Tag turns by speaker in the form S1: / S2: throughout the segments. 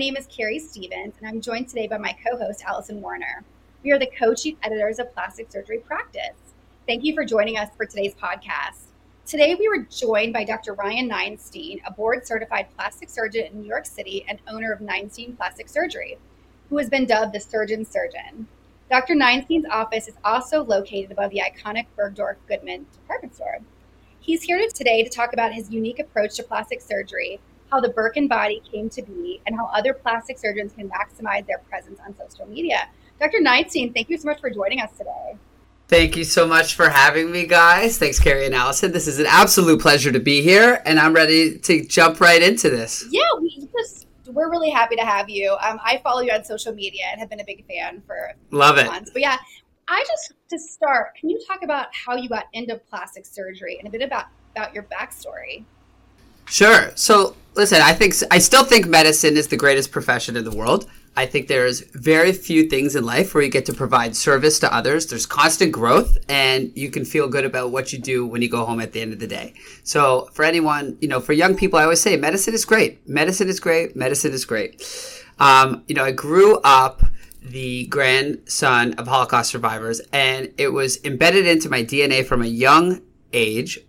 S1: name is Keri Stephens, and I'm joined today by my co host, Alison Werner. We are the co chief editors of Plastic Surgery Practice. Thank you for joining us for today's podcast. Today, we were joined by Dr. Ryan Neinstein, a board certified plastic surgeon in New York City and owner of Neinstein Plastic Surgery, who has been dubbed the surgeon surgeon. Dr. Neinstein's office is also located above the iconic Bergdorf Goodman department store. He's here today to talk about his unique approach to plastic surgery, how the Birkin body came to be, and how other plastic surgeons can maximize their presence on social media. Dr. Neinstein, thank you so much for joining us today.
S2: Thank you so much for having me, guys. Thanks, Keri and Alison. This is an absolute pleasure to be here, and I'm ready to jump right into this.
S1: Yeah, we just we're really happy to have you. Um, I follow you on social media and have been a big fan for
S2: love it.
S1: Months. But yeah, I just to start, can you talk about how you got into plastic surgery and a bit about about your backstory?
S2: Sure. So listen, I think I still think medicine is the greatest profession in the world. I think there's very few things in life where you get to provide service to others. There's constant growth and you can feel good about what you do when you go home at the end of the day. So for anyone, you know, for young people, I always say medicine is great. Medicine is great. Medicine is great. Um, you know, I grew up the grandson of Holocaust survivors and it was embedded into my DNA from a young age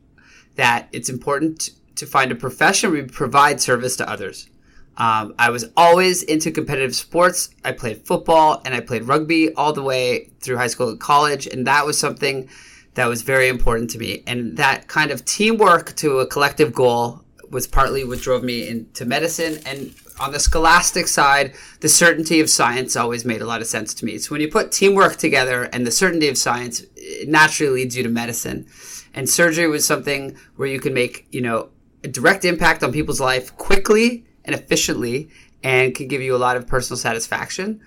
S2: that it's important to find a profession where you provide service to others. Um, I was always into competitive sports. I played football and I played rugby all the way through high school and college. And that was something that was very important to me. And that kind of teamwork to a collective goal was partly what drove me into medicine. And on the scholastic side, the certainty of science always made a lot of sense to me. So when you put teamwork together and the certainty of science, it naturally leads you to medicine. And surgery was something where you can make, you know, a direct impact on people's life quickly and efficiently and can give you a lot of personal satisfaction.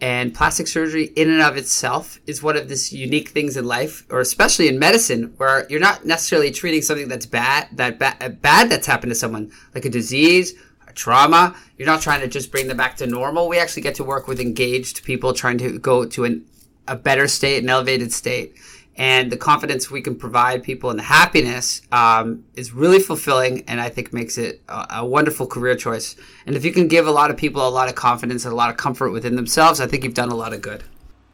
S2: And plastic surgery, in and of itself, is one of these unique things in life, or especially in medicine, where you're not necessarily treating something that's bad, that ba- bad that's happened to someone, like a disease, a trauma. You're not trying to just bring them back to normal. We actually get to work with engaged people trying to go to an, a better state, an elevated state and the confidence we can provide people and the happiness um, is really fulfilling and i think makes it a, a, wonderful career choice. And if you can give a lot of people a lot of confidence and a lot of comfort within themselves i think you've done a lot of good.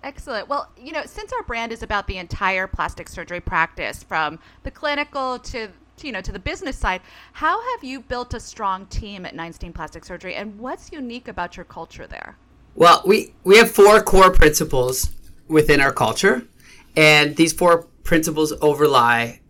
S3: Excellent. Well you know since our brand is about the entire plastic surgery practice from the clinical to you know to the business side how have you built a strong team at Neinstein Plastic Surgery and what's unique about your culture there?
S2: Well we we have four core principles within our culture and these four principles overlie,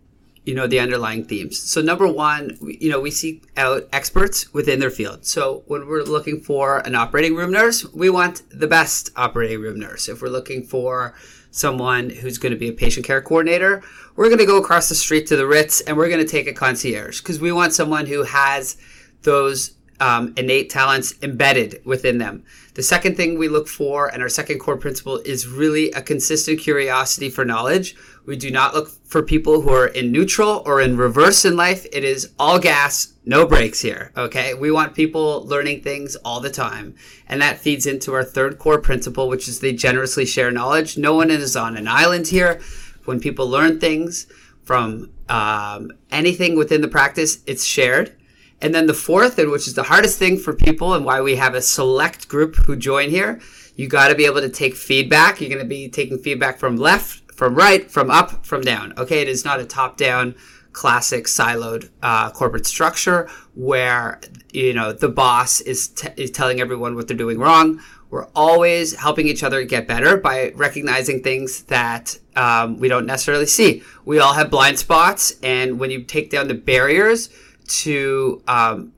S2: you know, the underlying themes. So number one, you know, we seek out experts within their field. So when we're looking for an operating room nurse, we want the best operating room nurse. If we're looking for someone who's going to be a patient care coordinator, we're going to go across the street to the Ritz and we're going to take a concierge because we want someone who has those um, innate talents embedded within them. The second thing we look for, and our second core principle, is really a consistent curiosity for knowledge. We do not look for people who are in neutral or in reverse in life. It is all gas, no brakes here. Okay. We want people learning things all the time. And that feeds into our third core principle, which is they generously share knowledge. No one is on an island here. When people learn things from um, anything within the practice, it's shared and then the fourth, and which is the hardest thing for people and why we have a select group who join here, you got to be able to take feedback. You're going to be taking feedback from left, from right, from up, from down. Okay, it is not a top down classic siloed uh, corporate structure where you know the boss is, t- is telling everyone what they're doing wrong. We're always helping each other get better by recognizing things that um, we don't necessarily see. We all have blind spots, and when you take down the barriers to um,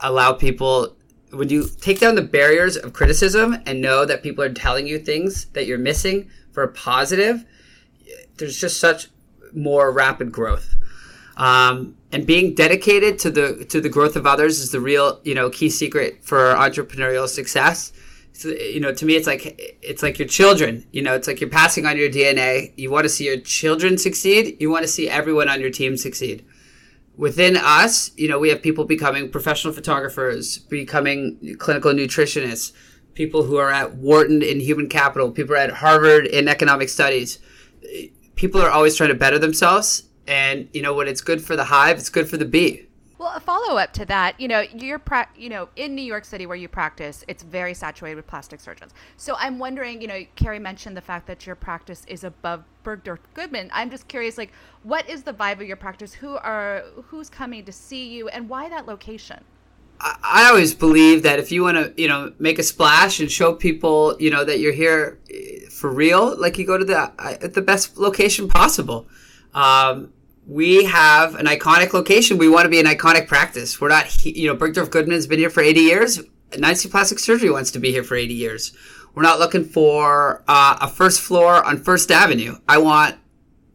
S2: allow people when you take down the barriers of criticism and know that people are telling you things that you're missing for a positive? There's just such more rapid growth. Um, and being dedicated to the to the growth of others is the real you know key secret for entrepreneurial success. So, you know to me it's like it's like your children you know it's like you're passing on your dna you want to see your children succeed. You want to see everyone on your team succeed within us, you know, we have people becoming professional photographers, becoming clinical nutritionists, people who are at Wharton in human capital, people at Harvard in economic studies. People are always trying to better themselves. And, you know, when it's good for the hive, it's good for the bee.
S3: Well, a follow up to that, you know, you're pra- you know in New York City where you practice, it's very saturated with plastic surgeons. So I'm wondering, you know, Keri mentioned the fact that your practice is above Bergdorf Goodman. I'm just curious, like, what is the vibe of your practice? Who are who's coming to see you, and why that location?
S2: I always believe that if you want to, you know, make a splash and show people, you know, that you're here eh, for real, like you go to the uh, the best location possible. Um, we have an iconic location. We want to be an iconic practice. We're not, you know, Bergdorf Goodman's been here for 80 years. Neinstein Plastic Surgery wants to be here for 80 years. We're not looking for uh, a first floor on First Avenue. I want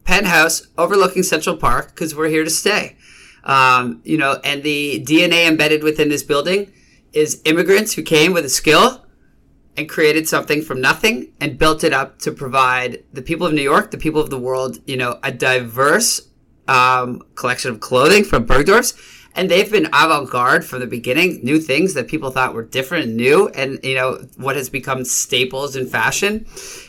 S2: penthouse overlooking Central Park because we're here to stay. Um, you know, and the DNA embedded within this building is immigrants who came with a skill and created something from nothing and built it up to provide the people of New York, the people of the world, you know, a diverse um, collection of clothing from Bergdorf's, and they've been avant-garde from the beginning. New things that people thought were different and new, and you know what has become staples in fashion.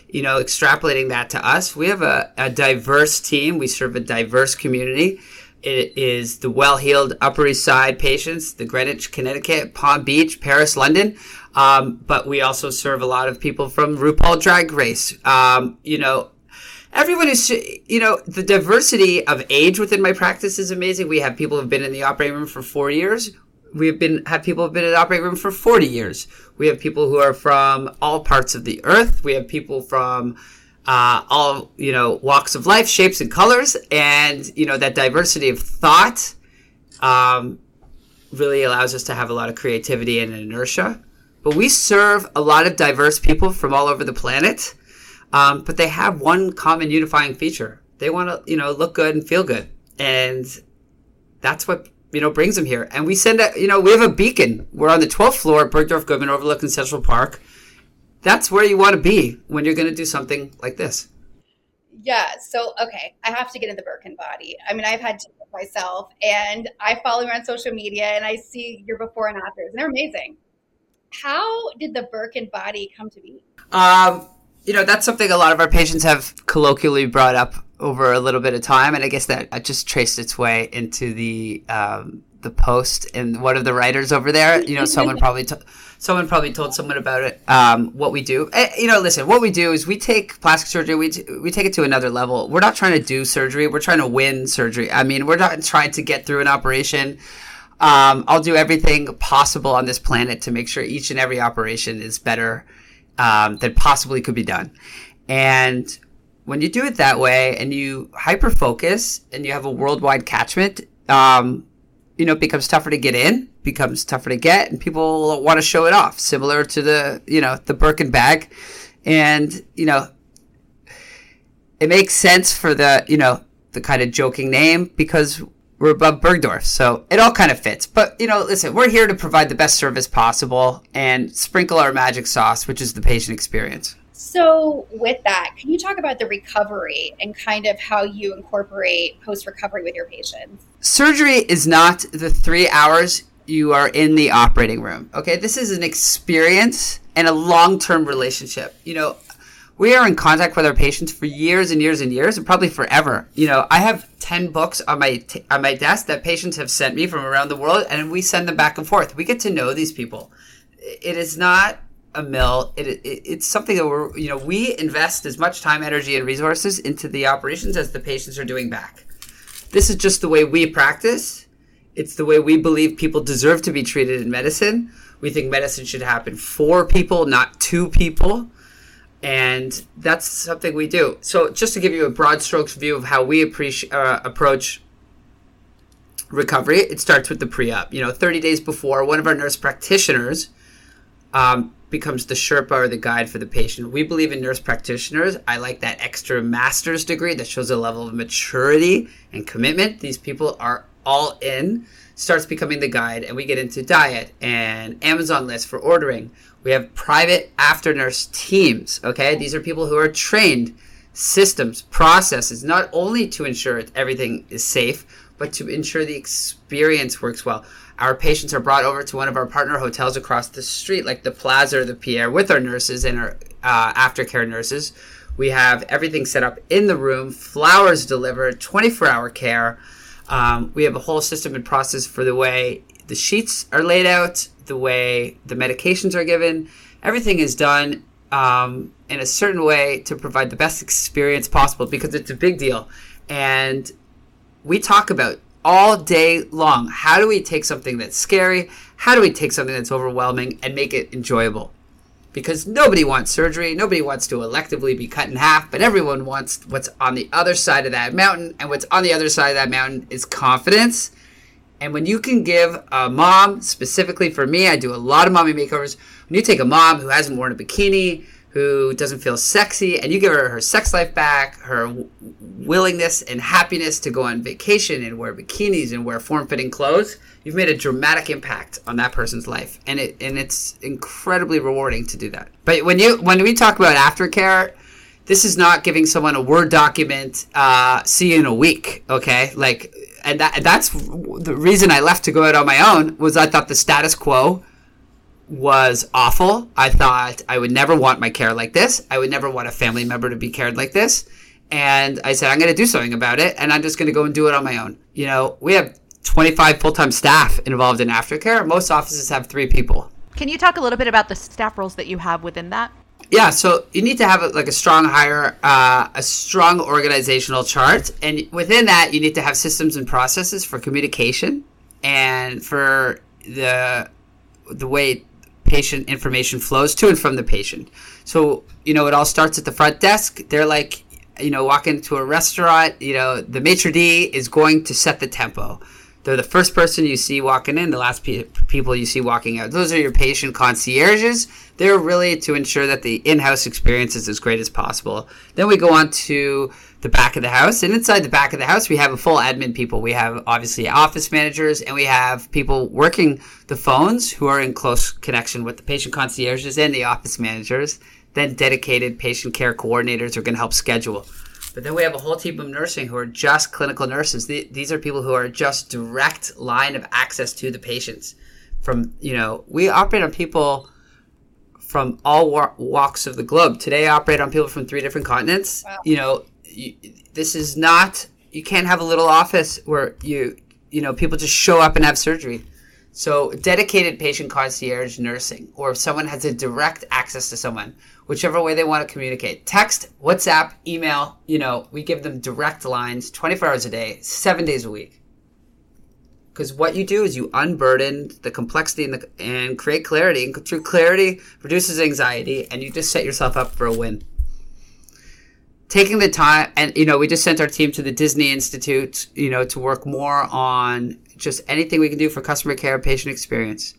S2: You know, extrapolating that to us, we have a, a diverse team. We serve a diverse community. It is the well-heeled Upper East Side patients, the Greenwich, Connecticut, Palm Beach, Paris, London. Um, but we also serve a lot of people from RuPaul Drag Race. Um, you know, everyone is you know the diversity of age within my practice is amazing. We have people who've been in the operating room for four years. We have been have people who've been in the operating room for 40 years. We have people who are from all parts of the earth. We have people from uh, all you know walks of life shapes and colors and you know that diversity of thought um, really allows us to have a lot of creativity and inertia. But we serve a lot of diverse people from all over the planet um, but they have one common unifying feature. They want to, you know, look good and feel good. And that's what, you know, brings them here. And we send a, you know, we have a beacon. We're on the 12th floor at Bergdorf Goodman overlooking Central Park. That's where you want to be when you're going to do something like this.
S1: Yeah. So, okay, I have to get in the Birkin body. I mean, I've had to myself, and I follow you on social media, and I see your before and afters, and they're amazing. How did the Birkin body come to be?
S2: Um, you know, that's something a lot of our patients have colloquially brought up over a little bit of time, and I guess that just traced its way into the um, the post. And one of the writers over there, you know, someone probably t- someone probably told someone about it. Um, what we do, eh, you know, listen, what we do is we take plastic surgery, we t- we take it to another level. We're not trying to do surgery; we're trying to win surgery. I mean, we're not trying to get through an operation. Um, I'll do everything possible on this planet to make sure each and every operation is better um, that possibly could be done. And when you do it that way and you hyper focus and you have a worldwide catchment, um, you know, it becomes tougher to get in, becomes tougher to get, and people want to show it off, similar to the, you know, the Birkin bag. And, you know, it makes sense for the, you know, the kind of joking name because we're above Bergdorf. So it all kind of fits. But, you know, listen, we're here to provide the best service possible and sprinkle our magic sauce, which is the patient experience.
S1: So, with that, can you talk about the recovery and kind of how you incorporate post recovery with your patients?
S2: Surgery is not the three hours you are in the operating room. Okay, this is an experience and a long term relationship. You know, we are in contact with our patients for years and years and years and probably forever. You know i have 10 books on my t- on my desk that patients have sent me from around the world and we send them back and forth. We get to know these people. It is not a mill. It, it, it's something that we're you know we invest as much time energy and resources into the operations as the patients are doing back. This is just the way we practice. It's the way we believe people deserve to be treated in medicine. We think medicine should happen for people not to people and that's something we do. So, just to give you a broad strokes view of how we uh, approach recovery, it starts with the pre-op. You know, 30 days before, one of our nurse practitioners um, becomes the Sherpa or the guide for the patient. We believe in nurse practitioners. I like that extra master's degree that shows a level of maturity and commitment. These people are all in starts becoming the guide and we get into diet and Amazon lists for ordering. We have private after nurse teams, okay? These are people who are trained systems, processes, not only to ensure everything is safe, but to ensure the experience works well. Our patients are brought over to one of our partner hotels across the street, like the Plaza or the Pierre, with our nurses and our uh, aftercare nurses. We have everything set up in the room, flowers delivered, 24 hour care. Um, we have a whole system and process for the way the sheets are laid out, the way the medications are given. Everything is done um, in a certain way to provide the best experience possible because it's a big deal. And we talk about all day long how do we take something that's scary, how do we take something that's overwhelming and make it enjoyable? Because nobody wants surgery, nobody wants to electively be cut in half, but everyone wants what's on the other side of that mountain. And what's on the other side of that mountain is confidence and when you can give a mom, specifically for me, I do a lot of mommy makeovers. When you take a mom who hasn't worn a bikini, who doesn't feel sexy, and you give her her sex life back, her willingness and happiness to go on vacation and wear bikinis and wear form-fitting clothes, you've made a dramatic impact on that person's life, and it and it's incredibly rewarding to do that. But when you when we talk about aftercare, this is not giving someone a word document. Uh, see you in a week, okay? Like and that, that's the reason I left to go out on my own was I thought the status quo was awful. I thought I would never want my care like this. I would never want a family member to be cared like this. And I said, I'm going to do something about it. And I'm just going to go and do it on my own. You know, we have 25 full time staff involved in aftercare. Most offices have three people.
S3: Can you talk a little bit about the staff roles that you have within that?
S2: Yeah, so you need to have a, like a strong hire, uh, a strong organizational chart, and within that, you need to have systems and processes for communication and for the the way patient information flows to and from the patient. So you know, it all starts at the front desk. They're like, you know, walk into a restaurant. You know, the maitre d is going to set the tempo. They're the first person you see walking in, the last pe- people you see walking out. Those are your patient concierges. They're really to ensure that the in-house experience is as great as possible. Then we go on to the back of the house, and inside the back of the house, we have a full admin people. We have obviously office managers, and we have people working the phones who are in close connection with the patient concierges and the office managers. Then dedicated patient care coordinators are going to help schedule. But then we have a whole team of nursing who are just clinical nurses. These are people who are just direct line of access to the patients. From you know, we operate on people from all walks of the globe. Today, I operate on people from three different continents. Wow. You know, you, this is not. You can't have a little office where you you know people just show up and have surgery. So, dedicated patient concierge nursing, or if someone has a direct access to someone, whichever way they want to communicate text, WhatsApp, email, you know, we give them direct lines 24 hours a day, seven days a week. Because what you do is you unburden the complexity and, the, and create clarity. And through clarity, reduces anxiety, and you just set yourself up for a win taking the time and you know we just sent our team to the disney institute you know to work more on just anything we can do for customer care, patient experience.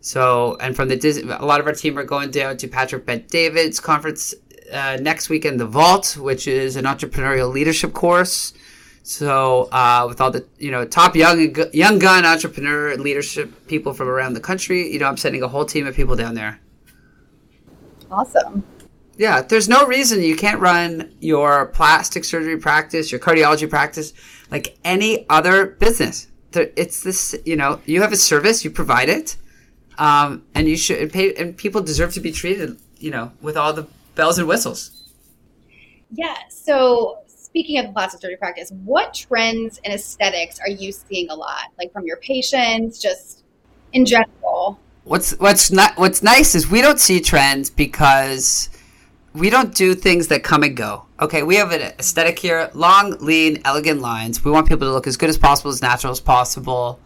S2: So, and from the Disney, a lot of our team are going down to Patrick Bet David's conference uh, next week in the Vault, which is an entrepreneurial leadership course. So, uh, with all the you know top young young gun entrepreneur leadership people from around the country, you know, I'm sending a whole team of people down there.
S1: Awesome.
S2: Yeah, there's no reason you can't run your plastic surgery practice, your cardiology practice, like any other business it's this you know you have a service you provide it um, and you should pay and people deserve to be treated you know with all the bells and whistles
S1: yeah so speaking of the plastic surgery practice what trends and aesthetics are you seeing a lot like from your patients just in general
S2: what's what's not what's nice is we don't see trends because we don't do things that come and go. Okay, we have an aesthetic here long, lean, elegant lines. We want people to look as good as possible, as natural as possible.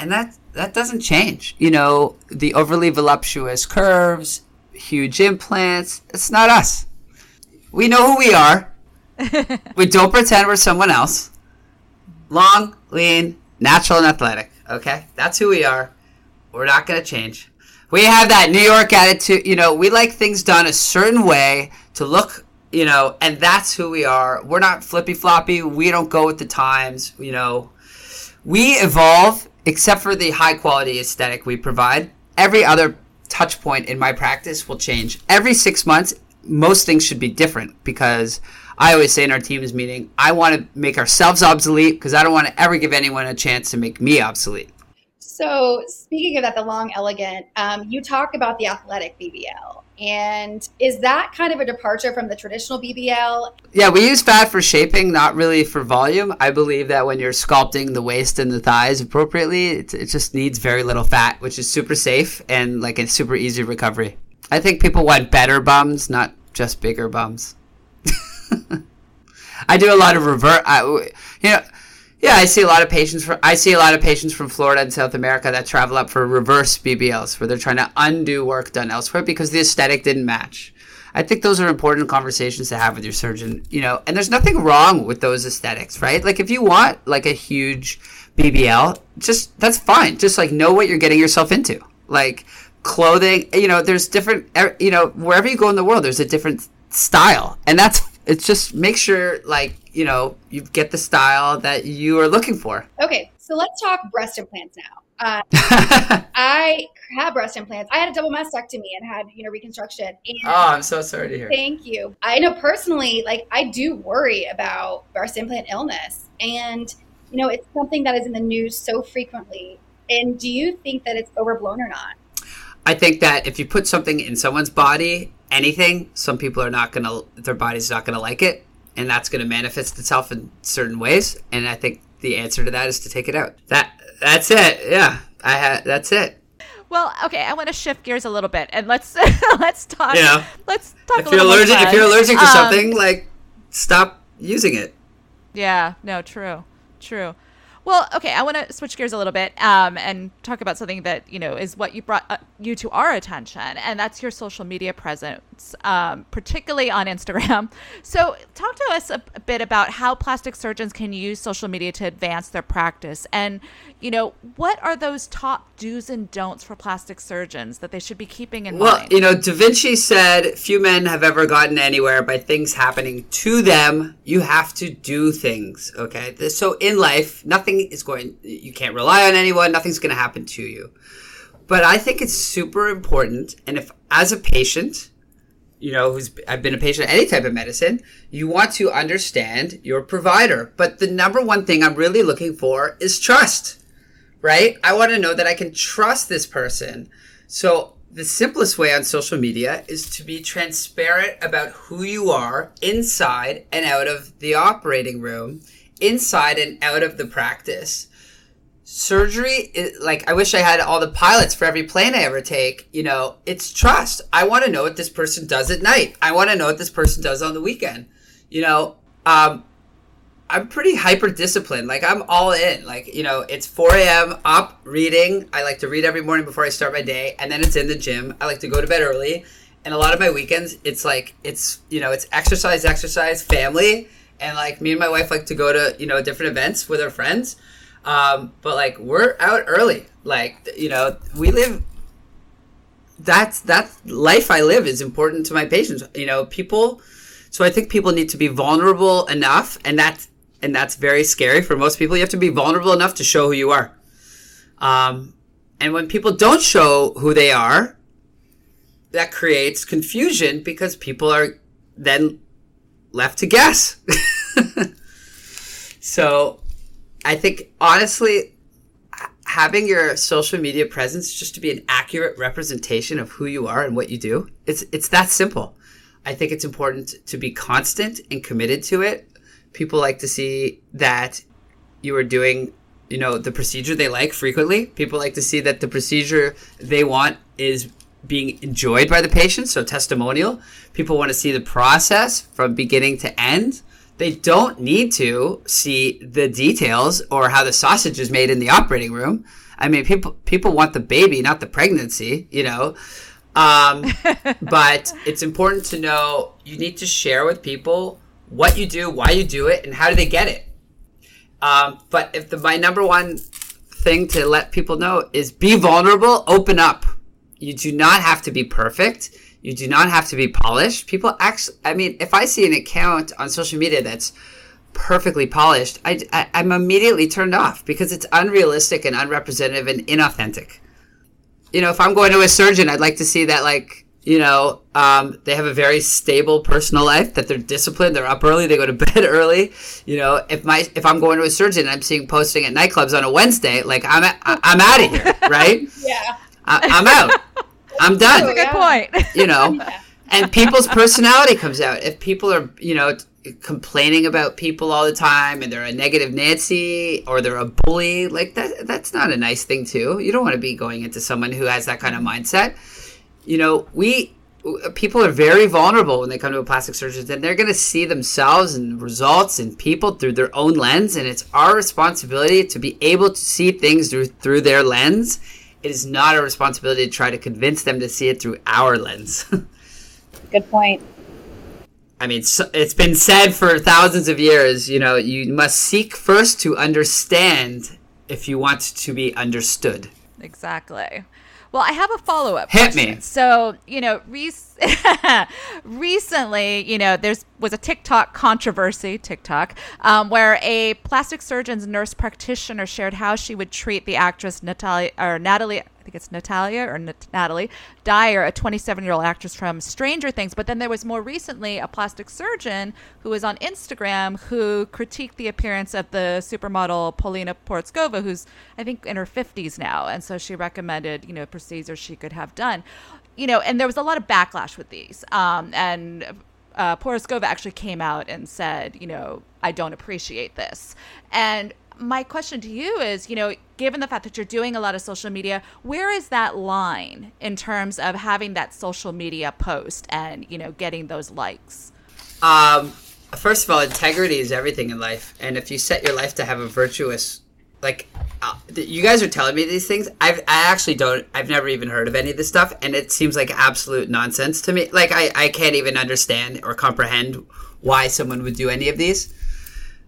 S2: And that that doesn't change. You know, the overly voluptuous curves, huge implants, it's not us. We know who we are. we don't pretend we're someone else. Long, lean, natural, and athletic. Okay? That's who we are. We're not going to change we have that New York attitude. You know, we like things done a certain way to look, you know, and that's who we are. We're not flippy floppy. We don't go with the times. You know, we evolve except for the high quality aesthetic we provide. Every other touch point in my practice will change. Every six months, most things should be different because I always say in our teams meeting, I want to make ourselves obsolete because I don't want to ever give anyone a chance to make me obsolete.
S1: So, speaking of that, the long, elegant, um, you talk about the athletic BBL. And is that kind of a departure from the traditional BBL?
S2: Yeah, we use fat for shaping, not really for volume. I believe that when you're sculpting the waist and the thighs appropriately, it, it just needs very little fat, which is super safe and like a super easy recovery. I think people want better bums, not just bigger bums. I do a lot of revert. I, you know, yeah, I see a lot of patients from I see a lot of patients from Florida and South America that travel up for reverse BBLs, where they're trying to undo work done elsewhere because the aesthetic didn't match. I think those are important conversations to have with your surgeon, you know, and there's nothing wrong with those aesthetics, right? Like if you want like a huge BBL, just that's fine. Just like know what you're getting yourself into. Like clothing, you know, there's different, er, you know, wherever you go in the world, there's a different style, and that's it's just make sure like you know you get the style that you are looking for.
S1: Okay, so let's talk breast implants now. Uh, I had breast implants. I had a double mastectomy and had you know reconstruction. And
S2: oh, I'm so sorry to hear.
S1: Thank you. I know personally, like I do worry about breast implant illness, and you know it's something that is in the news so frequently. And do you think that it's overblown or not?
S2: I think that if you put something in someone's body anything, some people are not gonna their body's not gonna like it, and that's gonna manifest itself in certain ways. And I think the answer to that is to take it out. That that's it. Yeah, I had that's it.
S3: Well, okay, I want to shift gears a little bit and let's let's talk.
S2: Yeah.
S3: Let's talk.
S2: If you're allergic, if you're allergic to um, something, like stop using it.
S3: Yeah. No. True. True. Well, okay, I want to switch gears a little bit um, and talk about something that you know is what you brought uh, you to our attention, and that's your social media presence, um, particularly on Instagram. So, talk to us a, a, bit about how plastic surgeons can use social media to advance their practice, and you know what are those top do's and don'ts for plastic surgeons that they should be keeping in
S2: well,
S3: mind.
S2: Well, you know, Da Vinci said, "Few men have ever gotten anywhere by things happening to them. You have to do things." Okay, so in life, nothing is going. You can't rely on anyone. Nothing's going to happen to you. But I think it's super important. And if, as a patient, you know, who's I've been a patient of any type of medicine, you want to understand your provider. But the number one thing I'm really looking for is trust, right? I want to know that I can trust this person. So the simplest way on social media is to be transparent about who you are inside and out of the operating room, inside and out of the practice surgery like i wish i had all the pilots for every plane i ever take you know? It's trust. I want to know what this person does at night. I want to know what this person does on the weekend you know? Um, i'm pretty hyper disciplined like i'm all in. Like you know it's 4 a.m up reading. I like to read every morning before i start my day and then it's in the gym. I like to go to bed early. And a lot of my weekends it's like it's you know it's exercise exercise family. And like me and my wife like to go to you know different events with our friends um, but like we're out early. Like you know, we live. That's that life I live is important to my patients. You know, people. So I think people need to be vulnerable enough, and that's and that's very scary for most people. You have to be vulnerable enough to show who you are. Um, and when people don't show who they are, that creates confusion because people are then left to guess. so I think honestly, having your social media presence just to be an accurate representation of who you are and what you do, it's it's that simple. I think it's important to be constant and committed to it. People like to see that you are doing, you know, the procedure they like frequently. People like to see that the procedure they want is being enjoyed by the patient, so testimonial. People want to see the process from beginning to end they don't need to see the details or how the sausage is made in the operating room. I mean, people people want the baby, not the pregnancy, you know. Um, but it's important to know you need to share with people what you do, why you do it, and how do they get it. Um, but if the my number one thing to let people know is be vulnerable, open up. You do not have to be perfect. You do not have to be polished. People actually, I mean, if I see an account on social media that's perfectly polished, I, I, am immediately turned off because it's unrealistic and unrepresentative and inauthentic. You know, if I'm going to a surgeon, I'd like to see that, like, You know, um, they have a very stable personal life. That they're disciplined. They're up early. They go to bed early. You know, if my if I'm going to a surgeon and I'm seeing posting at nightclubs on a Wednesday, like I'm I'm out of here, right?
S1: yeah,
S2: I, am out. I'm done.
S3: That's a good point.
S2: You know, yeah. and people's personality comes out. If people are, you know, complaining about people all the time and they're a negative Nancy or they're a bully, like that that's not a nice thing too. You don't want to be going into someone who has that kind of mindset. You know, we people are very vulnerable when they come to a plastic surgeon and they're going to see themselves and results and people through their own lens and it's our responsibility to be able to see things through through their lens it is not a responsibility to try to convince them to see it through our lens
S1: good point
S2: I mean, it's been said for thousands of years, you know, you must seek first to understand if you want to be understood.
S3: Exactly. Well, I have a follow up.
S2: Hit question. me.
S3: So, you know, rec- recently, you know, there's was a TikTok controversy, TikTok, um, where a plastic surgeon's nurse practitioner shared how she would treat the actress Natalie or Natalie think it's Natalia or Nat- Natalie Dyer, a 27 year old actress from Stranger Things. But then there was more recently a plastic surgeon who was on Instagram who critiqued the appearance of the supermodel Paulina Porizkova, who's I think in her 50s now, and so she recommended you know procedures she could have done. You know, and there was a lot of backlash with these, um, and uh, Porizkova actually came out and said, you know, I don't appreciate this. And my question to you is, you know, given the fact that you're doing a lot of social media, where is that line in terms of having that social media post and, you know, getting those likes?
S2: Um, first of all, integrity is everything in life. And if you set your life to have a virtuous, like, uh, you guys are telling me these things. I've, I actually don't, I've never even heard of any of this stuff. And it seems like absolute nonsense to me. Like, I, I can't even understand or comprehend why someone would do any of these.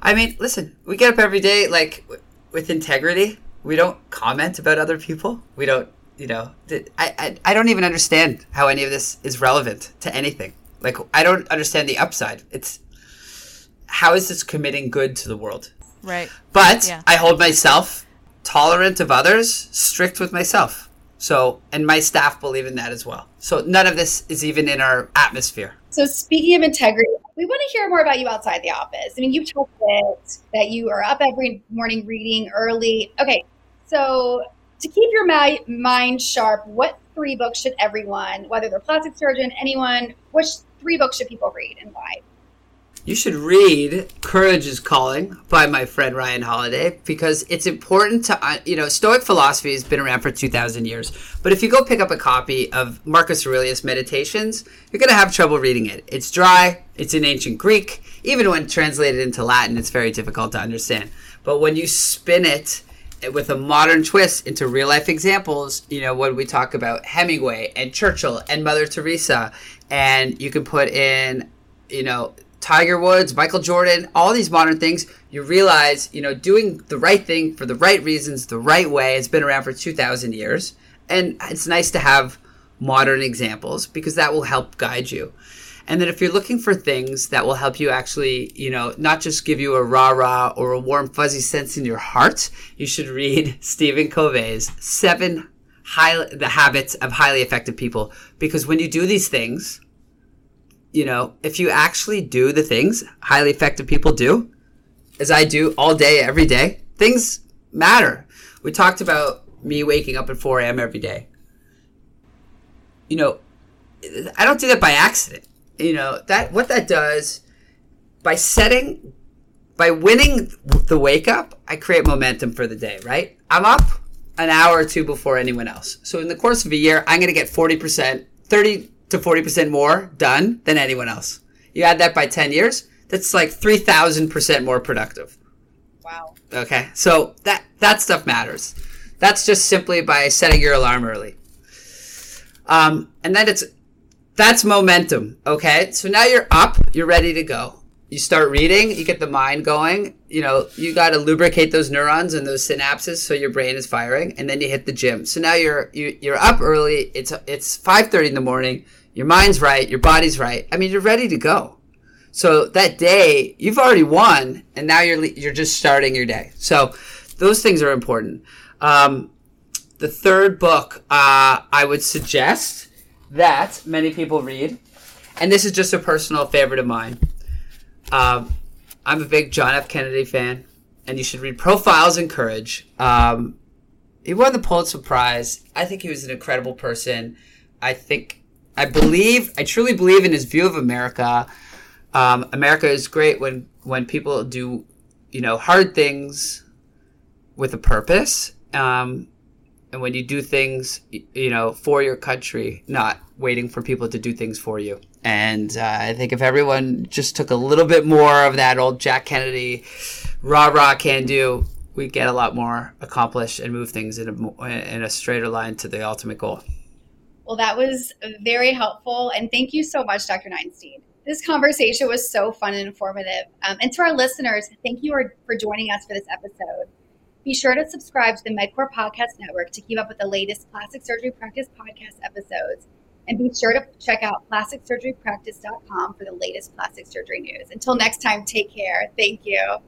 S2: I mean, listen, we get up every day like w- with integrity. We don't comment about other people. We don't, you know, th- I, I I don't even understand how any of this is relevant to anything. Like I don't understand the upside. It's how is this committing good to the world?
S3: Right.
S2: But yeah. I hold myself tolerant of others, strict with myself. So, and my staff believe in that as well. So, none of this is even in our atmosphere.
S1: So, speaking of integrity, we want to hear more about you outside the office. I mean, you've told it that you are up every morning reading early. Okay, so to keep your mind sharp, what three books should everyone, whether they're plastic surgeon, anyone, which three books should people read and why?
S2: You should read Courage is Calling by my friend Ryan Holiday because it's important to, uh, you know, Stoic philosophy has been around for 2,000 years. But if you go pick up a copy of Marcus Aurelius Meditations, you're going to have trouble reading it. It's dry, it's in ancient Greek. Even when translated into Latin, it's very difficult to understand. But when you spin it with a modern twist into real life examples, you know, when we talk about Hemingway and Churchill and Mother Teresa, and you can put in, you know, Tiger Woods, Michael Jordan, all these modern things, you realize, you know, doing the right thing for the right reasons, the right way, has been around for 2,000 years. And it's nice to have modern examples because that will help guide you. And then if you're looking for things that will help you actually, you know, not just give you a rah rah or a warm fuzzy sense in your heart, you should read Stephen Covey's Seven High, the Habits of Highly Effective People. Because when you do these things, you know, if you actually do the things highly effective people do, as I do all day, every day, things matter. We talked about me waking up at 4 a.m. every day. You know, I don't do that by accident. You know, that what that does by setting by winning the wake up, I create momentum for the day, right? I'm up an hour or two before anyone else. So in the course of a year, I'm going to get 40%, 30 to 40% more done than anyone else. You add that by 10 years, that's like 3,000% more productive.
S1: Wow.
S2: Okay. So that that stuff matters. That's just simply by setting your alarm early. Um, and then it's that's momentum. Okay. So now you're up, you're ready to go. You start reading, you get the mind going. You know, you got to lubricate those neurons and those synapses so your brain is firing, and then you hit the gym. So now you're you, you're up early. It's it's five thirty in the morning your mind's right, your body's right. I mean, you're ready to go. So that day, you've already won, and now you're you're just starting your day. So those things are important. Um, the third book uh, I would suggest that many people read, and this is just a personal favorite of mine. Um, I'm a big John F. Kennedy fan, and you should read Profiles in Courage. Um, he won the Pulitzer Prize. I think he was an incredible person. I think, I believe, I truly believe in his view of America. Um, America is great when when people do, you know, hard things with a purpose. Um, and when you do things, you know, for your country, not waiting for people to do things for you. And uh, I think if everyone just took a little bit more of that old Jack Kennedy, rah rah can do, we get a lot more accomplished and move things in a in a straighter line to the ultimate goal.
S1: Well, that was very helpful, and thank you so much, Dr. Neinstein. This conversation was so fun and informative. Um, and to our listeners, thank you for joining us for this episode. Be sure to subscribe to the MedCore Podcast Network to keep up with the latest plastic surgery practice podcast episodes. And be sure to check out plasticsurgerypractice.com for the latest plastic surgery news. Until next time, take care. Thank you.